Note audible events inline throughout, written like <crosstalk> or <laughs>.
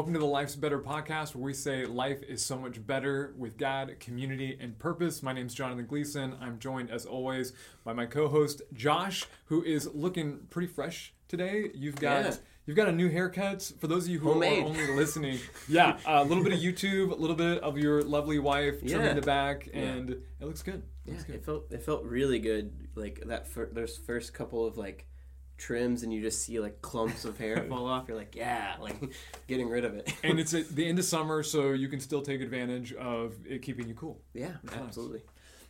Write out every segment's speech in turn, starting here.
Welcome to the Life's Better podcast, where we say life is so much better with God, community, and purpose. My name is Jonathan Gleason. I'm joined, as always, by my co-host Josh, who is looking pretty fresh today. You've got Yeah. you've got a new haircut. For those of you who Homemade. are only listening, <laughs> yeah, a little bit of YouTube, a little bit of your lovely wife trimming Yeah. the back, Yeah. and it looks good. It Yeah, good. it felt it felt really good. Like that, fir- those first couple of like trims, and you just see like clumps of hair fall off. You're like, yeah, like <laughs> getting rid of it. <laughs> and it's <laughs> at the end of summer, so you can still take advantage of it keeping you cool. yeah, nice. absolutely.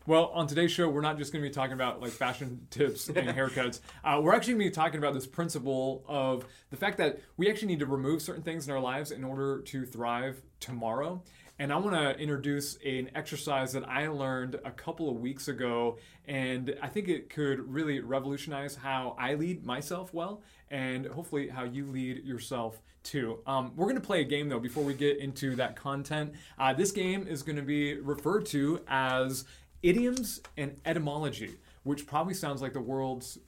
Well, on today's show, we're not just going to be talking about like fashion tips and haircuts. Uh, we're actually going to be talking about this principle of the fact that we actually need to remove certain things in our lives in order to thrive tomorrow. And I want to introduce an exercise that I learned a couple of weeks ago, and I think it could really revolutionize how I lead myself well, and hopefully how you lead yourself too. Um, we're going to play a game though before we get into that content. Uh, this game is going to be referred to as idioms and etymology, which probably sounds like the world's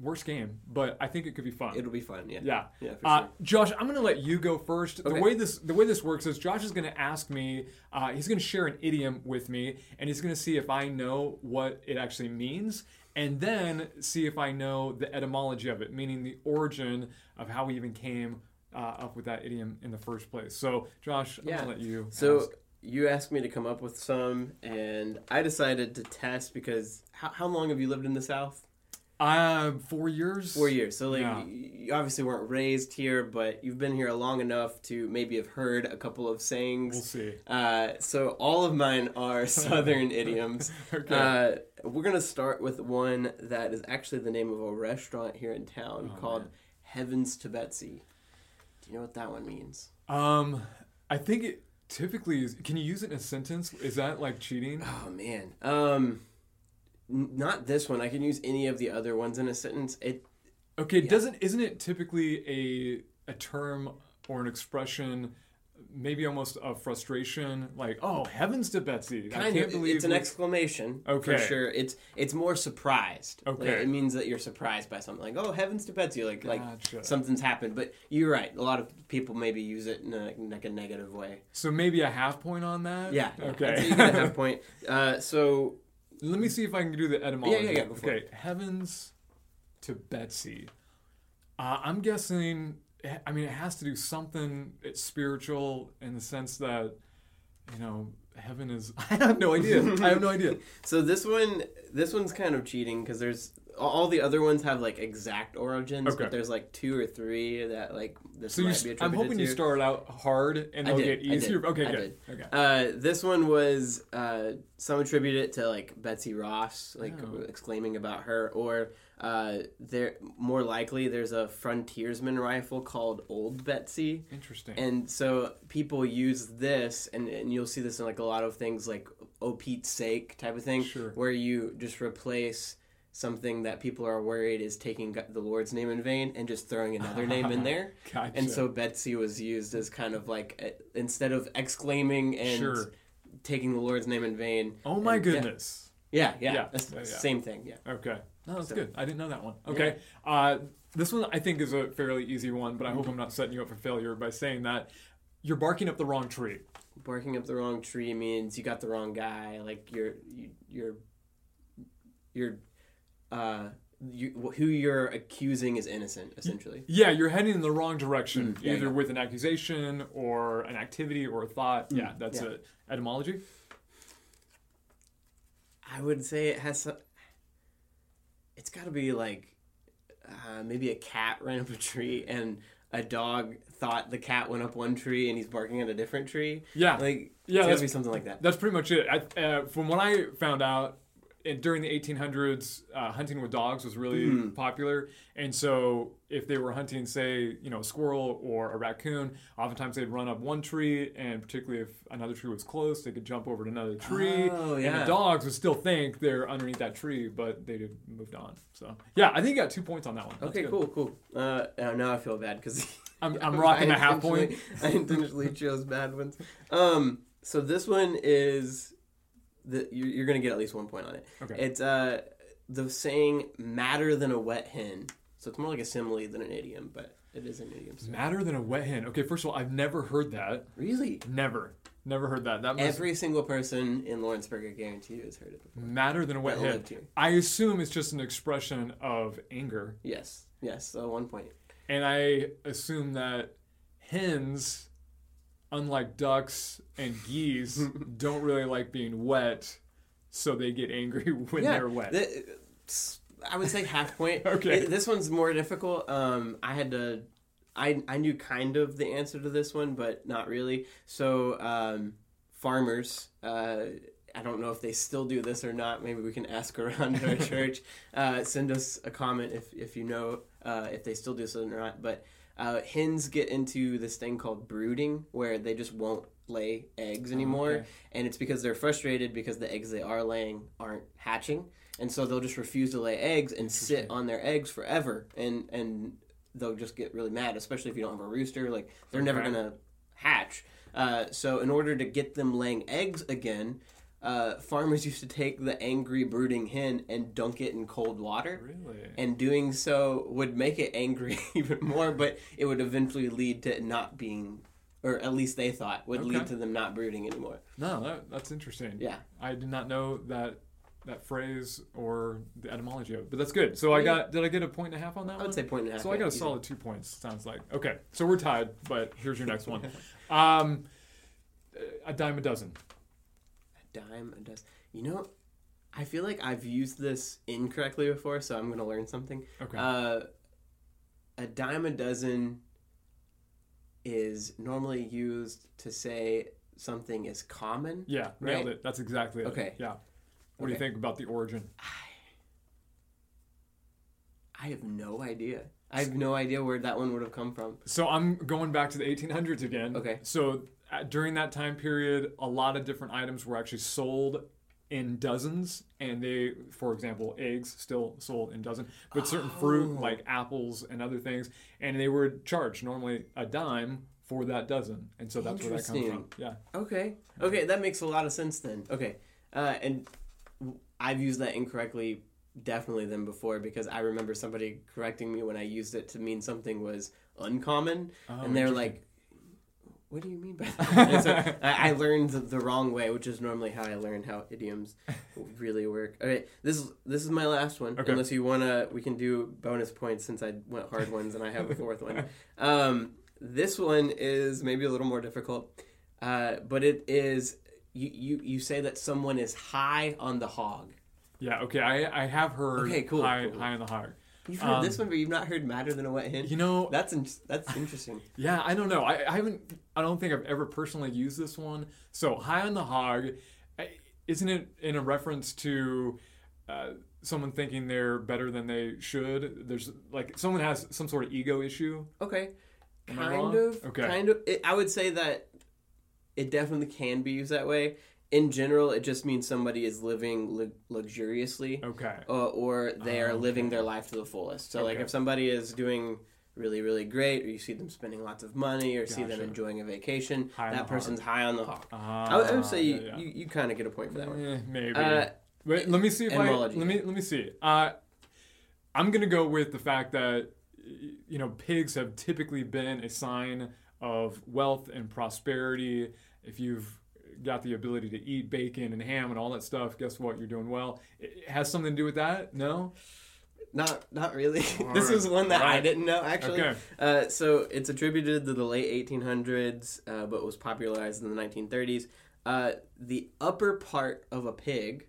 worst game, but I think it could be fun. It'll be fun. Yeah. yeah, Yeah, for uh, sure. Josh, I'm going to let you go first. The way this the way this works is Josh is going to ask me. Uh, he's going to share an idiom with me, and he's going to see if I know what it actually means, and then see if I know the etymology of it, meaning the origin of how we even came uh, up with that idiom in the first place. So, Josh, I'm Yeah. to let you. So ask. you asked me to come up with some, and I decided to test because how, how long have you lived in the South? Uh, four years. Four years. So like Yeah. you obviously weren't raised here, but you've been here long enough to maybe have heard a couple of sayings. We'll see. Uh, so all of mine are <laughs> Southern idioms. Okay. Uh, we're gonna start with one that is actually the name of a restaurant here in town Oh, called man. Heavens to Betsy. Do you know what that one means? Um, I think it typically is. Can you use it in a sentence? Is that like cheating? Oh man. Um, not this one. I can use any of the other ones in a sentence. It Okay, doesn't isn't it typically a a term or an expression, maybe almost a frustration, like "Oh heavens to Betsy!" I kind can't of believe it's an exclamation Okay. for sure. It's it's more surprised. Like, Okay. it means that you're surprised by something. Like oh heavens to Betsy, like like something's happened. But you're right. A lot of people maybe use it in a, like a negative way. So maybe a half point on that. Yeah. yeah. Okay. I'd you get a half <laughs> point. Uh, so Let me see if I can do the etymology. yeah, go for okay, heavens to Betsy. Uh, I'm guessing. I mean, it has to do something. It's spiritual in the sense that, you know, heaven is. <laughs> I have no idea. I have no idea. <laughs> so this one this one's kind of cheating because there's all the other ones have like exact origins, Okay. but there's like two or three that like this So might be I'm hoping to. you start out hard and I they'll did, get easier. did, Okay, I good. Okay. Uh, this one was uh, some attribute it to like Betsy Ross, like Oh. exclaiming about her, or uh, there more likely there's a frontiersman rifle called Old Betsy, Interesting. and so people use this, and, and you'll see this in like a lot of things like "Oh Pete's sake" type of thing, Sure. where you just replace something that people are worried is taking the Lord's name in vain and just throwing another name in there. <laughs> Gotcha. And so Betsy was used as kind of like uh, instead of exclaiming and Sure. taking the Lord's name in vain. oh my and- goodness. Yeah, yeah, Yeah, that's yeah, yeah. same thing. Yeah. Okay. No, that's So- good. I didn't know that one. Okay. Uh, this one I think is a fairly easy one, but I hope I'm not setting you up for failure by saying that you're barking up the wrong tree. Barking up the wrong tree means you got the wrong guy. Like you're you, you're you're uh you, who you're accusing is innocent essentially. Yeah, you're heading in the wrong direction, Mm, yeah, either yeah. with an accusation or an activity or a thought. yeah, that's yeah. it. Etymology. I would say it has. some- It's got to be like uh, maybe a cat <laughs> ran up a tree and a dog thought the cat went up one tree and he's barking at a different tree. Yeah. Like Yeah, it's got that's- to be something like that. That's pretty much it. I, uh, from what I found out, in, during the 1800s, uh, hunting with dogs was really Mhm. popular. And so, if they were hunting, say, you know, a squirrel or a raccoon, oftentimes they'd run up one tree, and particularly if another tree was close, they could jump over to another tree. Oh, And the dogs would still think they're underneath that tree, but they'd have moved on. So, yeah, I think you got two points on that one. That's Okay, good. cool, cool. Uh, now I feel bad because <laughs> I'm, I'm rocking a half point. I intentionally chose bad ones. Um, so this one is the you're, you're gonna get at least one point on it. Okay. It's uh the saying "madder than a wet hen." So it's more like a simile than an idiom, but It is an idiom. sir. Madder than a wet hen. Okay, first of all, I've never heard that. Really? Never, never heard that. That must Every single person in Lawrenceburg, I guarantee you, has heard it before. madder than a wet hen. I assume it's just an expression of anger, Yes. Yes. So one point. and I assume that hens, unlike ducks and geese, <laughs> don't really like being wet, so they get angry <laughs> when they're wet. I would say half point. <laughs> Okay. It- this one's more difficult. Um, I had to. I I knew kind of the answer to this one, but not really. So um, farmers. Uh, I don't know if they still do this or not. Maybe we can ask around our church. Uh, send us a comment if, if you know uh, if they still do this or not. But uh, hens get into this thing called brooding, where they just won't lay eggs anymore, okay. and it's because they're frustrated because the eggs they are laying aren't hatching, and so they'll just refuse to lay eggs and sit on their eggs forever, and and they'll just get really mad, especially if you don't have a rooster. Like they're never Okay. gonna hatch. Uh, so in order to get them laying eggs again, uh, farmers used to take the angry brooding hen and dunk it in cold water. Really? And doing so would make it angry <laughs> even more, but it would eventually lead to not being, or at least they thought would Okay. lead to them not brooding anymore. No, that, that's interesting. Yeah. I did not know that that phrase or the etymology of it, but that's good. So I got did I get a point and a half on that I one? would say point and a half. So I got a solid two points. Sounds like okay. So we're tied, but here's your next one. <laughs> Um, a dime a dozen. Dime a dozen. You know, I feel like I've used this incorrectly before, so I'm going to learn something. Okay. Uh, a dime a dozen is normally used to say something is common. yeah, nailed it. That's exactly it. Okay. Yeah. What do you think about the origin? I have no idea. I have no idea where that one would have come from. So I'm going back to the 1800s again. Okay. So during that time period, a lot of different items were actually sold in dozens, and they, for example, eggs still sold in dozens, but certain fruit Oh. like apples and other things, and they were charged normally a dime for that dozen, and so that's where that comes from. Yeah. Okay. Okay, that makes a lot of sense then. Okay. Uh, and I've used that incorrectly definitely than before because I remember somebody correcting me when I used it to mean something was uncommon. Oh, and they're like, what do you mean by <laughs> that? So I, I learned the, the wrong way, which is normally how I learn how idioms <laughs> really work. Okay, this is this is my last one. Okay. Unless you wanna, we can do bonus points since I went hard ones and I have a fourth one. <laughs> Um, this one is maybe a little more difficult, uh, but it is you, you you say that someone is high on the hog. Yeah. Okay. I I have heard Okay, cool, high cool. high on the hog. You've heard Um, this one, but you've not heard madder than a wet hen. You know, That's in, that's interesting. Yeah, I don't know. I, I haven't. I don't think I've ever personally used this one. So high on the hog, isn't it in a reference to uh, someone thinking they're better than they should? There's like someone has some sort of ego issue. Okay, Am kind of. Okay. Kind of. It, I would say that it definitely can be used that way. In general, it just means somebody is living lu- luxuriously, Okay. uh, or they are Oh, living okay. their life to the fullest. So, like, if somebody is doing really, really great, or you see them spending lots of money, or see them enjoying a vacation, High that person's high on the hog. Ah, I, would, I would say you, yeah, yeah. you, you kind of get a point for that one. Eh, maybe. Uh, Wait, let me see if I, let me let me see. Uh, I'm gonna go with the fact that you know pigs have typically been a sign of wealth and prosperity. If you've got the ability to eat bacon and ham and all that stuff, guess what? You're doing well. It has something to do with that? No. Not, not really. <laughs> All this right. is one that I didn't know actually. Okay. Uh, so it's attributed to the late 1800s, uh, but was popularized in the 1930s. Uh, the upper part of a pig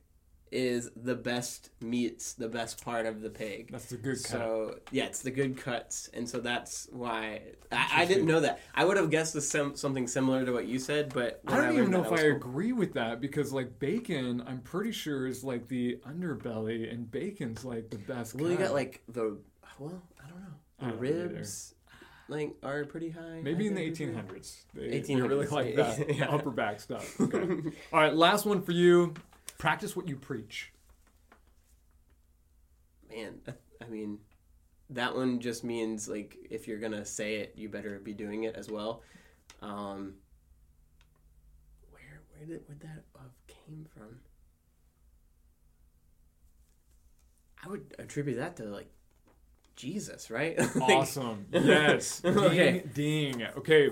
is the best meats, the best part of the pig. That's a good cut. So yeah, it's the good cuts, and so that's why I, I didn't know that. I would have guessed the sim- something similar to what you said, but I don't even know if I cool. agree with that because like bacon, I'm pretty sure is like the underbelly, and bacon's like the best. Well, you got like the well, I don't know. The don't either. ribs, like are pretty high. Maybe in the 1800s. They, they really 1800s, like that <laughs> Yeah. upper back stuff. Okay. All right, last one for you. Practice what you preach. Man, I- mean, that one just means like if you're gonna say it, you better be doing it as well. Um, where where did where that have came from? I would attribute that to like Jesus, right? <laughs> awesome. Yes. <laughs> Ding, Okay. ding. Okay.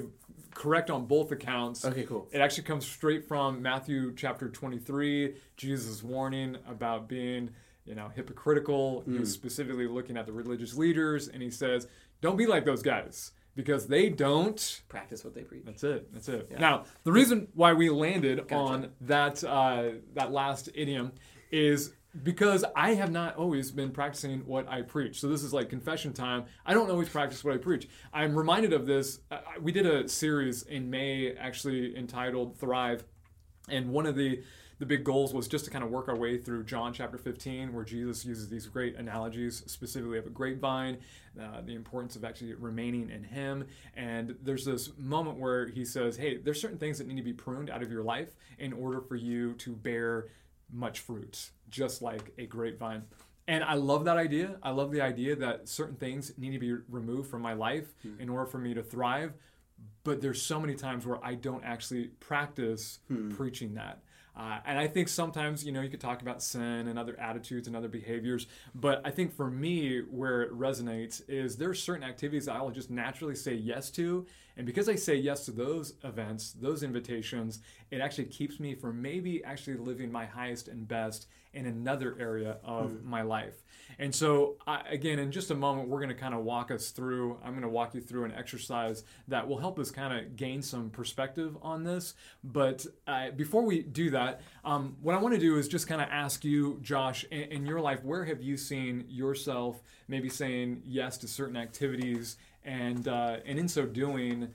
Correct on both accounts. okay, cool. It actually comes straight from Matthew chapter 23, Jesus' warning about being, you know, hypocritical. Hmm. He's specifically looking at the religious leaders, and he says, "Don't be like those guys because they don't." Practice what they preach. That's it. That's it. Yeah. Now, the reason why we landed Gotcha. on that uh, that last idiom is because I have not always been practicing what I preach. So this is like confession time. I don't always practice what I preach. I'm reminded of this. Uh, we did a series in May, actually entitled "Thrive," and one of the the big goals was just to kind of work our way through John chapter 15, where Jesus uses these great analogies, specifically of a grapevine, uh, the importance of actually remaining in Him. And there's this moment where He says, Hey, there's certain things that need to be pruned out of your life in order for you to bear much fruit, just like a grapevine. And I love that idea. I love the idea that certain things need to be removed from my life hmm. in order for me to thrive. But there's so many times where I don't actually practice hmm. preaching that. Uh, and I think sometimes, you know, you could talk about sin and other attitudes and other behaviors, but I think for me, where it resonates is there are certain activities I will just naturally say yes to. And because I say yes to those events, those invitations, it actually keeps me from maybe actually living my highest and best in another area of my life. And so, I, again, in just a moment, we're going to kind of walk us through. I'm going to walk you through an exercise that will help us kind of gain some perspective on this. But uh, before we do that, um, what I want to do is just kind of ask you, Josh, in, in your life, where have you seen yourself maybe saying yes to certain activities, and uh, and in so doing,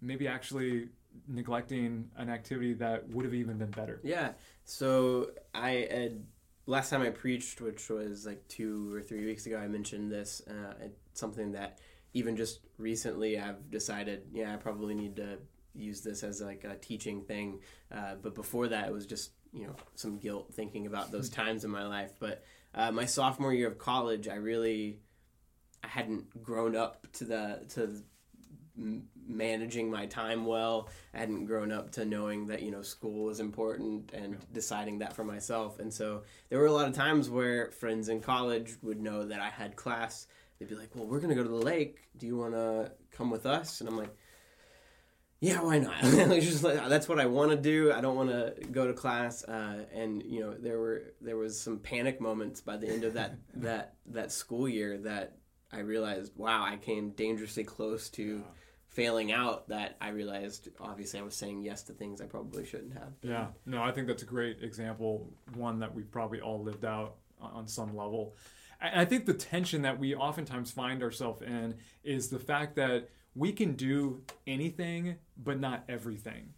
maybe actually neglecting an activity that would have even been better? Yeah. So I had last time I preached, which was like two or three weeks ago, I mentioned this. Uh, it's something that even just recently I've decided, yeah, I probably need to use this as like a teaching thing. Uh, but before that, it was just you know some guilt thinking about <laughs> those times in my life. But uh, my sophomore year of college, I really I hadn't grown up to the to m- managing my time well. I hadn't grown up to knowing that you know school was important and deciding that for myself. And so there were a lot of times where friends in college would know that I had class. They'd be like, "Well, we're gonna go to the lake. Do you want to come with us?" And I'm like, "Yeah, why not?" <laughs> Just like, that's what I want to do. I don't want to go to class. Uh, and you know, there were there was some panic moments by the end of that <laughs> that that school year that I realized, wow, I came dangerously close to failing out. That I realized, obviously, I was saying yes to things I probably shouldn't have. Yeah, no, I think that's a great example, one that we've probably all lived out on some level. And I think the tension that we oftentimes find ourselves in is the fact that we can do anything, but not everything.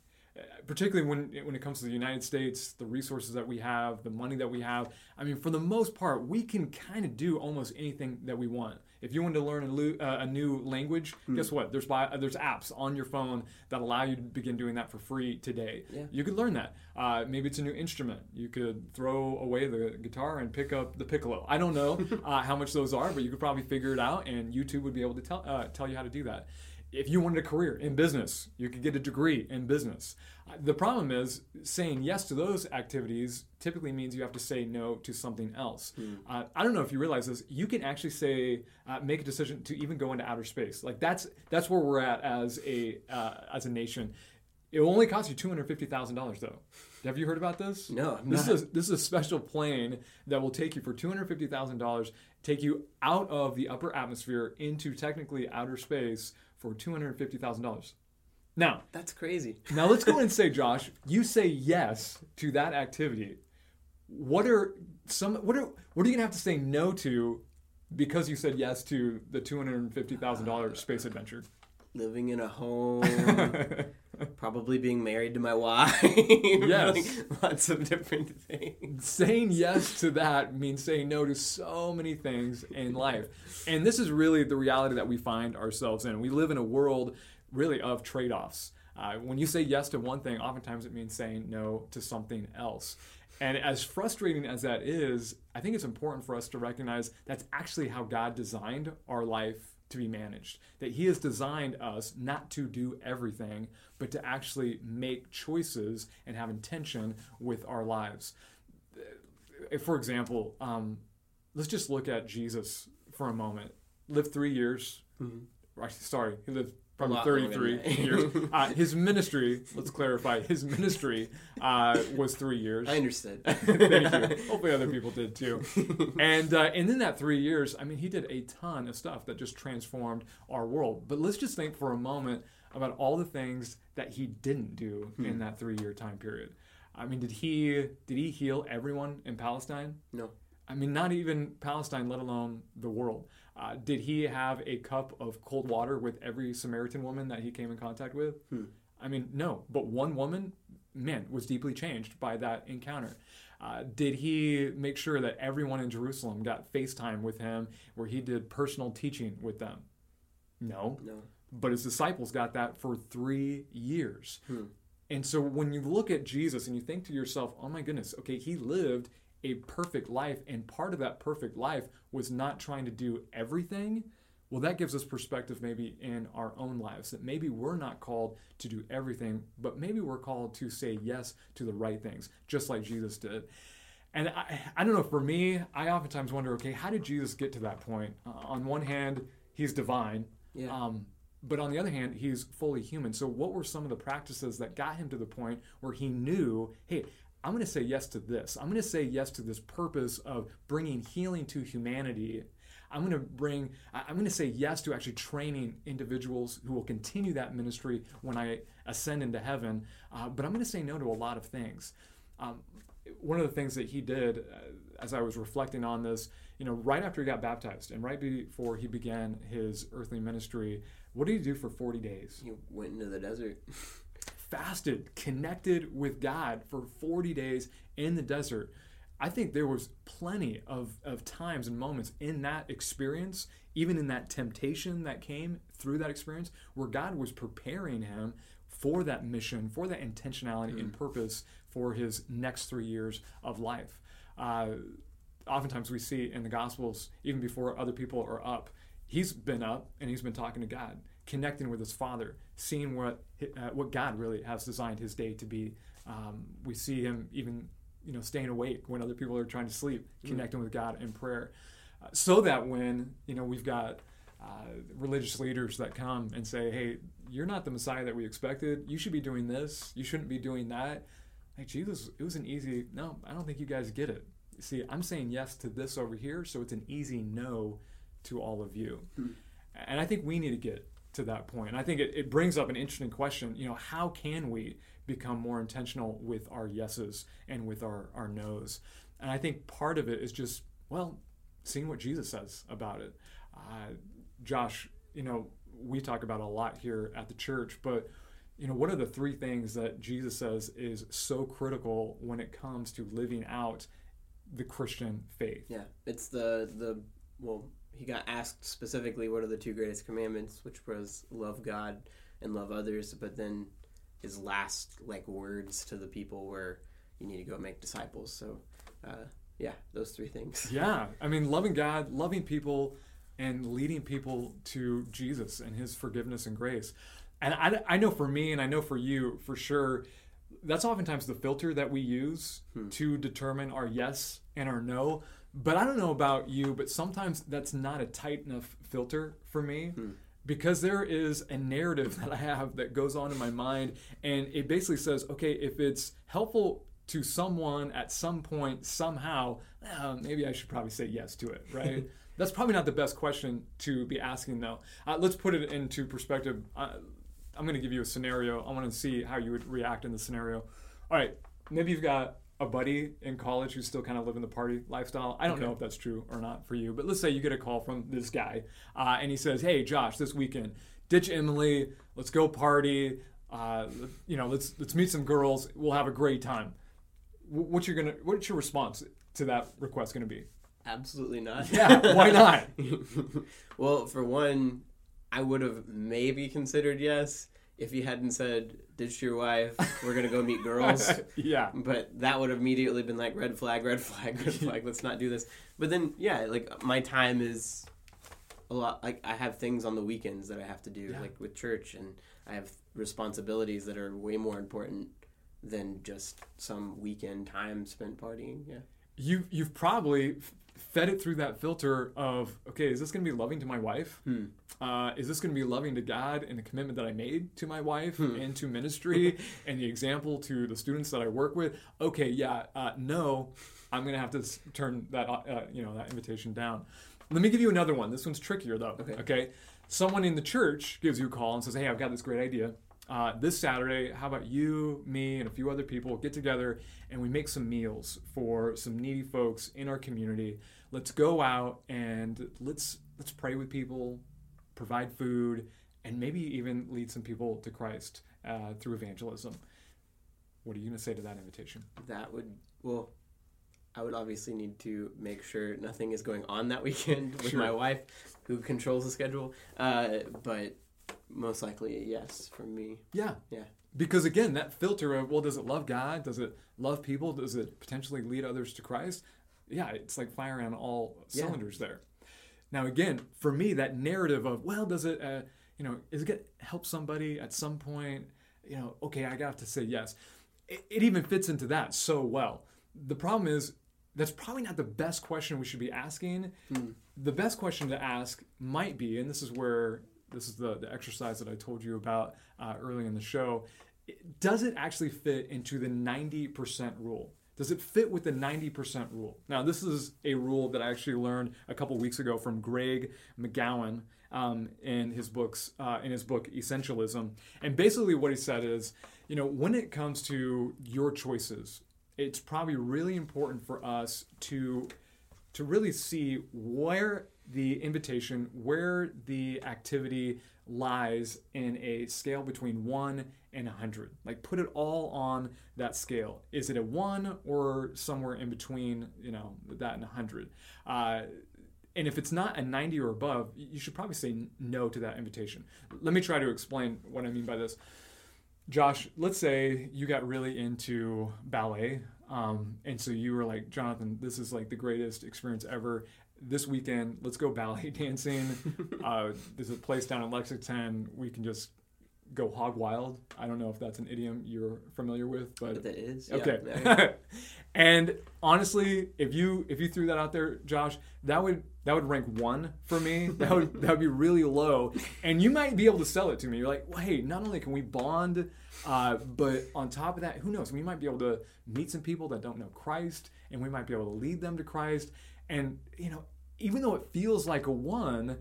Particularly when when it comes to the United States, the resources that we have, the money that we have. I mean, for the most part, we can kind of do almost anything that we want. If you want to learn a, lu- uh, a new language, guess what? There's bi- there's apps on your phone that allow you to begin doing that for free today. Yeah. You could learn that. Uh, maybe it's a new instrument. You could throw away the guitar and pick up the piccolo. I don't know <laughs> uh, how much those are, but you could probably figure it out, and YouTube would be able to tell uh, tell you how to do that. If you wanted a career in business, you could get a degree in business. Uh, The problem is saying yes to those activities typically means you have to say no to something else. Uh, I don't know if you realize this. You can actually say uh, make a decision to even go into outer space. Like that's that's where we're at as a uh, as a nation. It will only cost you two hundred fifty thousand dollars, though. Have you heard about this? No, I'm This not. is a, this is a special plane that will take you for two hundred fifty thousand dollars, take you out of the upper atmosphere into technically outer space for two hundred fifty thousand dollars. Now, That's crazy. <laughs> now let's go and say, Josh, you say yes to that activity. What are some? What are what are you gonna have to say no to because you said yes to the two hundred and fifty thousand dollars uh, space adventure? Living in a home, <laughs> <laughs> probably being married to my wife. <laughs> Yes. Like, lots of different things. saying <laughs> yes to that means saying no to so many things in life. And this is really the reality that we find ourselves in. We live in a world really of trade offs. Uh, when you say yes to one thing, oftentimes it means saying no to something else. And as frustrating as that is, I think it's important for us to recognize that's actually how God designed our life to be managed. That He has designed us not to do everything, but to actually make choices and have intention with our lives for example, um, let's just look at Jesus for a moment. lived three years. Mhm. Sorry, he lived A probably lot longer 33 years. <laughs> Uh, his ministry, let's clarify, his ministry uh, was three years. I understood. <laughs> Thank you. <laughs> Hopefully, other people did too. And uh, and in that three years, I mean, he did a ton of stuff that just transformed our world. But let's just think for a moment about all the things that he didn't do in that three-year time period. I mean, did he did he heal everyone in Palestine? No. I mean, not even Palestine, let alone the world. Uh, did he have a cup of cold water with every Samaritan woman that he came in contact with? Hmm. I mean, no. But one woman, man, was deeply changed by that encounter. Uh, did he make sure that everyone in Jerusalem got FaceTime with him where he did personal teaching with them? No. No. But his disciples got that for three years. Hmm. And so when you look at Jesus and you think to yourself, oh my goodness, okay, he lived a perfect life, and part of that perfect life was not trying to do everything. Well, that gives us perspective maybe in our own lives that maybe we're not called to do everything, but maybe we're called to say yes to the right things, just like Jesus did. And I, I don't know, for me, I oftentimes wonder okay, how did Jesus get to that point? Uh, on one hand, he's divine, Yeah. um, but on the other hand, he's fully human. So, what were some of the practices that got him to the point where he knew, hey, I'm going to say yes to this. I'm going to say yes to this purpose of bringing healing to humanity. I'm going to bring, I'm going to say yes to actually training individuals who will continue that ministry when I ascend into heaven. Uh, but I'm going to say no to a lot of things. Um, one of the things that he did uh, as I was reflecting on this, you know, right after he got baptized and right before he began his earthly ministry, what did he do for 40 days? He went into the desert. <laughs> Fasted, connected with God for 40 days in the desert. I think there was plenty of, of times and moments in that experience, even in that temptation that came through that experience, where God was preparing him for that mission, for that intentionality and purpose for his next three years of life. Uh, oftentimes we see in the Gospels, even before other people are up, he's been up and he's been talking to God, connecting with his Father, seeing what uh, what God really has designed his day to be. Um, we see him even you know staying awake when other people are trying to sleep, connecting with God in prayer, uh, so that when you know we've got uh, religious leaders that come and say, "Hey, you're not the Messiah that we expected. You should be doing this. You shouldn't be doing that." Like Jesus, it was an easy no. I don't think you guys get it. See, I'm saying yes to this over here, so it's an easy no to all of you. And I think we need to get to that point. And I think it, it brings up an interesting question. You know, how can we become more intentional with our yeses and with our, our nos? And I think part of it is just, well, seeing what Jesus says about it. Uh, Josh, you know, we talk about a lot here at the church, but you know, what are the three things that Jesus says is so critical when it comes to living out the Christian faith? Yeah, it's the the well. He got asked specifically, "What are the two greatest commandments?" Which was love God and love others. But then his last like words to the people were, "You need to go make disciples." So, uh, yeah, those three things. <laughs> Yeah, I mean, loving God, loving people, and leading people to Jesus and His forgiveness and grace. And I, I know for me, and I know for you for sure, that's oftentimes the filter that we use to determine our yes and our no. But I don't know about you, but sometimes that's not a tight enough filter for me. Because there is a narrative <laughs> that I have that goes on in my mind, and it basically says, okay, if it's helpful to someone at some point somehow uh, maybe i should probably say yes to it right? <laughs> That's probably not the best question to be asking though. Uh, let's put it into perspective. Uh, i'm going to give you a scenario. I want to see how you would react in the scenario. All right maybe you've got a buddy in college who's still kind of living the party lifestyle i don't Okay. know if that's true or not for you but let's say you get a call from this guy uh, and he says hey josh this weekend ditch emily let's go party uh, you know let's let's meet some girls we'll have a great time Wh- what's your gonna what's your response to that request gonna be Absolutely not. Yeah, why <laughs> not? well, for one, I would have maybe considered yes if he hadn't said, "Ditch your wife. We're gonna go meet girls." <laughs> yeah But that would have immediately been like red flag, red flag, red <laughs> flag. Let's not do this. But then, yeah, like my time is a lot. Like I have things on the weekends that I have to do, Yeah. like with church, and I have responsibilities that are way more important than just some weekend time spent partying. Yeah. you you've probably fed it through that filter of okay, is this going to be loving to my wife? Hmm. Uh, is this going to be loving to God and the commitment that I made to my wife Hmm. and to ministry <laughs> and the example to the students that I work with? Okay, yeah, uh, no, I'm going to have to s- turn that uh, uh, you know that invitation down. Let me give you another one. This one's trickier though. Okay. okay? Someone in the church gives you a call and says, "Hey, I've got this great idea." Uh, this Saturday, how about you, me, and a few other people get together and we make some meals for some needy folks in our community? Let's go out and let's let's pray with people, provide food, and maybe even lead some people to Christ uh, through evangelism. What are you going to say to that invitation? That would well. I would obviously need to make sure nothing is going on that <laughs> weekend with Sure. my wife, who controls the schedule. Uh, but most likely, a yes from me. Yeah. Yeah. Because again, that filter of, well, does it love God? Does it love people? Does it potentially lead others to Christ? Yeah, it's like firing on all Yeah. cylinders there. Now, again, for me, that narrative of, well, does it, uh, you know, is it going to help somebody at some point? You know, okay, I got to say yes. It, it even fits into that so well. The problem is, that's probably not the best question we should be asking. The best question to ask might be, and this is where this is the, the exercise that I told you about uh, early in the show. Does it actually fit into the 90% rule? Does it fit with the 90% rule? Now, this is a rule that I actually learned a couple weeks ago from Greg McKeown um, in his books uh, in his book Essentialism. And basically, what he said is, you know, when it comes to your choices, it's probably really important for us to to really see where the invitation, where the activity lies in a scale between one and a hundred. Like put it all on that scale. Is it a one or somewhere in between? You know that and a hundred. Uh, and if it's not a 90 or above, you should probably say no to that invitation. Let me try to explain what I mean by this. Josh, let's say you got really into ballet, um, and so you were like, Jonathan, this is like the greatest experience ever. This weekend, let's go ballet <laughs> dancing. <laughs> uh, there's a place down in Lexington. We can just go hog wild. I don't know if that's an idiom you're familiar with, but that is Okay. yeah. <laughs> and honestly, if you if you threw that out there, Josh, that would that would rank one for me. <laughs> That would that would be really low, and you might be able to sell it to me. You're like, well, hey, not only can we bond, uh, but on top of that, who knows? We might be able to meet some people that don't know Christ, and we might be able to lead them to Christ. And you know, even though it feels like a one,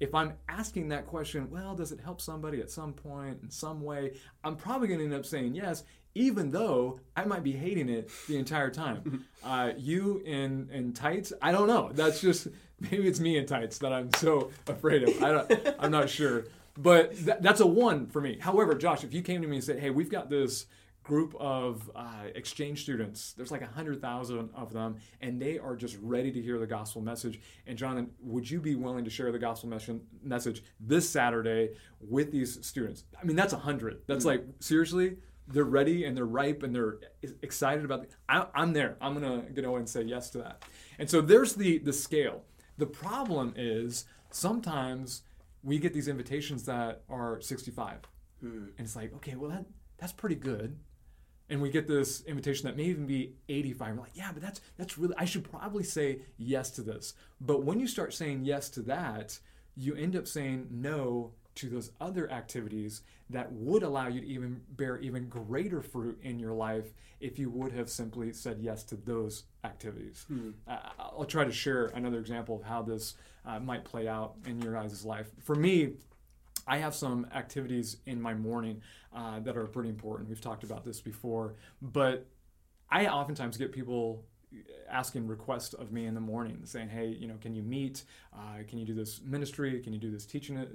if I'm asking that question, well, does it help somebody at some point in some way? I'm probably going to end up saying yes, even though I might be hating it the entire time. <laughs> uh, you in in tights? I don't know. That's just <laughs> maybe it's me in tights that I'm so <laughs> afraid of. I don't. I'm not sure. But th- that's a one for me. However, Josh, if you came to me and said, "Hey, we've got this." Group of uh, exchange students. There's like a hundred thousand of them, and they are just ready to hear the gospel message. And Jonathan, would you be willing to share the gospel mes- message this Saturday with these students? I mean, that's a hundred. That's like seriously. They're ready and they're ripe and they're excited about. The, I, I'm there. I'm gonna go and say yes to that. And so there's the the scale. The problem is sometimes we get these invitations that are 65, and it's like, okay, well that that's pretty good and we get this invitation that may even be 85 we're like yeah but that's that's really i should probably say yes to this. But when you start saying yes to that you end up saying no to those other activities that would allow you to even bear even greater fruit in your life if you would have simply said yes to those activities. Uh, i'll try to share another example of how this uh, might play out in your guys' life. For me I have some activities in my morning uh, that are pretty important. We've talked about this before, but I oftentimes get people asking requests of me in the morning, saying, "Hey, you know, can you meet? Uh, can you do this ministry? Can you do this teaching?"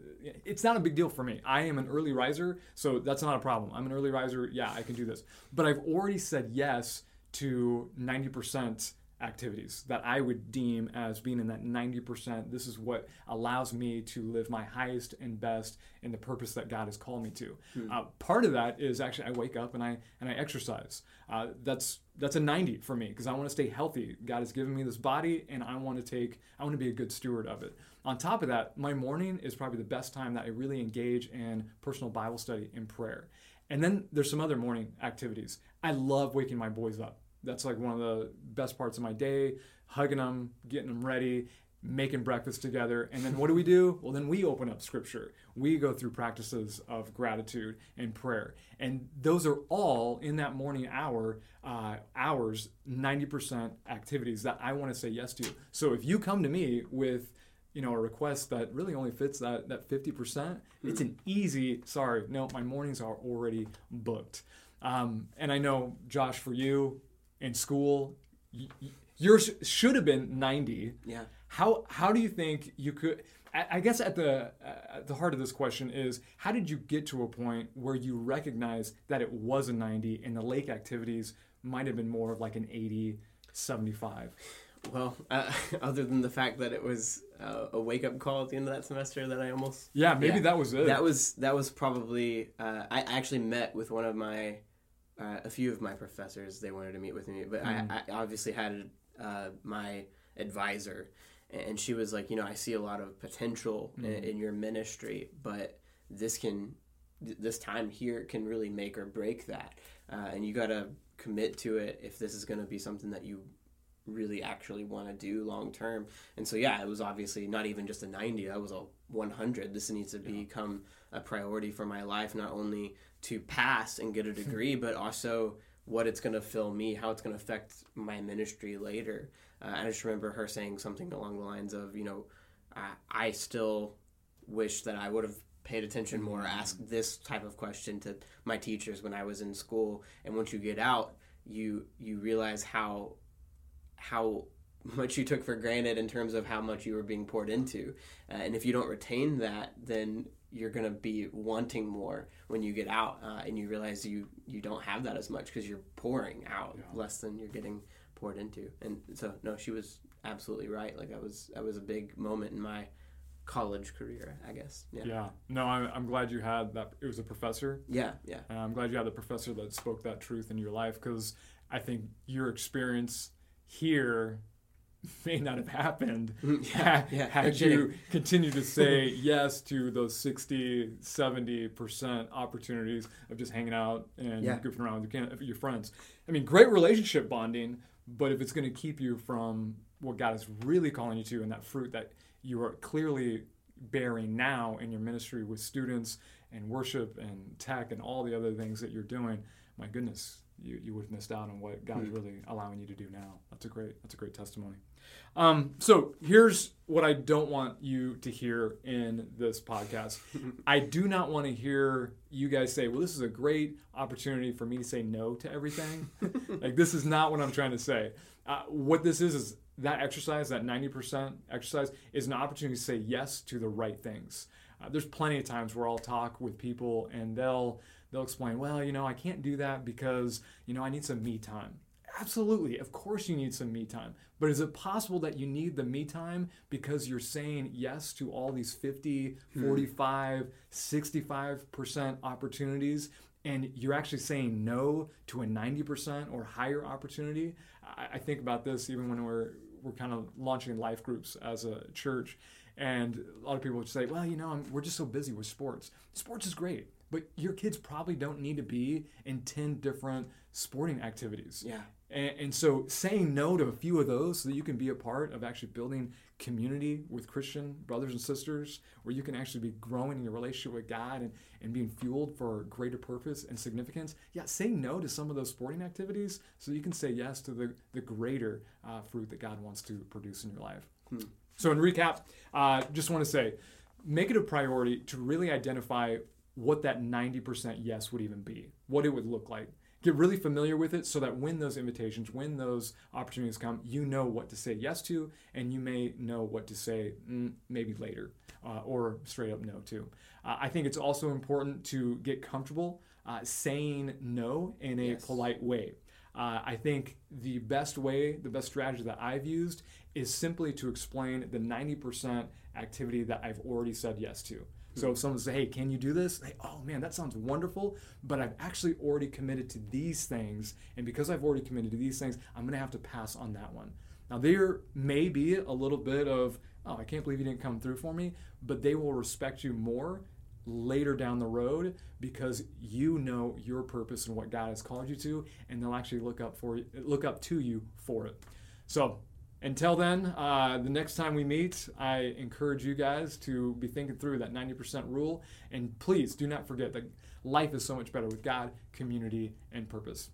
It's not a big deal for me. I am an early riser, so that's not a problem. I'm an early riser. Yeah, I can do this. But I've already said yes to 90% activities that I would deem as being in that 90%. This is what allows me to live my highest and best in the purpose that God has called me to. Uh, part of that is actually I wake up and I and I exercise. Uh, that's that's a 90 for me because I want to stay healthy. God has given me this body and I want to take I want to be a good steward of it. On top of that, my morning is probably the best time that I really engage in personal Bible study and prayer. And then there's some other morning activities. I love waking my boys up. That's like one of the best parts of my day, hugging them, getting them ready, making breakfast together. And then what do we do? Well, then we open up scripture. We go through practices of gratitude and prayer. And those are all in that morning hour, uh, hours, 90% activities that I want to say yes to. So if you come to me with, you know, a request that really only fits that, that 50%, it's an easy, sorry, no, my mornings are already booked. Um, and I know, Josh, for you in school, yours should have been 90. Yeah. How how do you think you could? I guess at the at the heart of this question is how did you get to a point where you recognize that it was a 90 and the lake activities might have been more of like an 80, 75? Well, uh, <laughs> other than the fact that it was uh, a wake up call at the end of that semester that I almost Yeah, maybe Yeah. that was it. that was that was probably uh, I actually met with one of my uh, a few of my professors they wanted to meet with me but Mm. I, I obviously had uh, my advisor and she was like you know I see a lot of potential in, Mm. in your ministry but this can th- this time here can really make or break that uh, and you got to commit to it if this is going to be something that you really actually want to do long term. And so yeah, it was obviously not even just a 90, that was a 100. This needs to become a priority for my life not only to pass and get a degree but also what it's going to fill me, how it's going to affect my ministry later. Uh, I just remember her saying something along the lines of, you know, I, I still wish that I would have paid attention more, asked this type of question to my teachers when I was in school. And once you get out, you you realize how how much you took for granted in terms of how much you were being poured into. Uh, and if you don't retain that, then you're going to be wanting more when you get out uh, and you realize you, you don't have that as much because you're pouring out Yeah. less than you're getting poured into. And so, no, she was absolutely right. Like, that was, that was a big moment in my college career, I guess. Yeah. yeah. No, I'm, I'm glad you had that. It was a professor. Yeah. Yeah. And I'm glad you had the professor that spoke that truth in your life because I think your experience here may not have happened <laughs> Yeah, yeah, had you continued to <laughs> say yes to those 60, 70% opportunities of just hanging out and Yeah. goofing around with your, your friends. I mean, great relationship bonding, but if it's going to keep you from what God is really calling you to and that fruit that you are clearly bearing now in your ministry with students and worship and tech and all the other things that you're doing, my goodness, you, you would have missed out on what God's Hmm. really allowing you to do now. That's a great that's a great testimony. Um, so here's what I don't want you to hear in this podcast. <laughs> I do not want to hear you guys say, "Well, this is a great opportunity for me to say no to everything." <laughs> like this is not what I'm trying to say. Uh, what this is is that exercise, that 90% exercise, is an opportunity to say yes to the right things. Uh, there's plenty of times where I'll talk with people and they'll they'll explain, well, you know, I can't do that because you know I need some me time. Absolutely, of course you need some me time. But is it possible that you need the me time because you're saying yes to all these 50, hmm. 45, 65% opportunities and you're actually saying no to a 90% or higher opportunity? I, I think about this even when we're we're kind of launching life groups as a church and a lot of people would say, well, you know, I'm, we're just so busy with sports. Sports is great, but your kids probably don't need to be in 10 different sporting activities. Yeah. And, and so saying no to a few of those so that you can be a part of actually building community with Christian brothers and sisters, where you can actually be growing in your relationship with God and, and being fueled for greater purpose and significance. Yeah, say no to some of those sporting activities so you can say yes to the, the greater uh, fruit that God wants to produce in your life. So, in recap, uh, just want to say make it a priority to really identify what that 90% yes would even be, what it would look like. Get really familiar with it so that when those invitations, when those opportunities come, you know what to say yes to, and you may know what to say mm, maybe later uh, or straight up no to. Uh, I think it's also important to get comfortable uh, saying no in a Yes. polite way. Uh, I think the best way, the best strategy that I've used is simply to explain the 90% activity that I've already said yes to. So if someone says, hey, can you do this? Hey, oh man, that sounds wonderful, but I've actually already committed to these things. And because I've already committed to these things, I'm going to have to pass on that one. Now, there may be a little bit of, oh, I can't believe you didn't come through for me, but they will respect you more later down the road because you know your purpose and what God has called you to, and they'll actually look up for you, look up to you for it. So until then, uh, the next time we meet, I encourage you guys to be thinking through that 90% rule, and please do not forget that life is so much better with God, community, and purpose.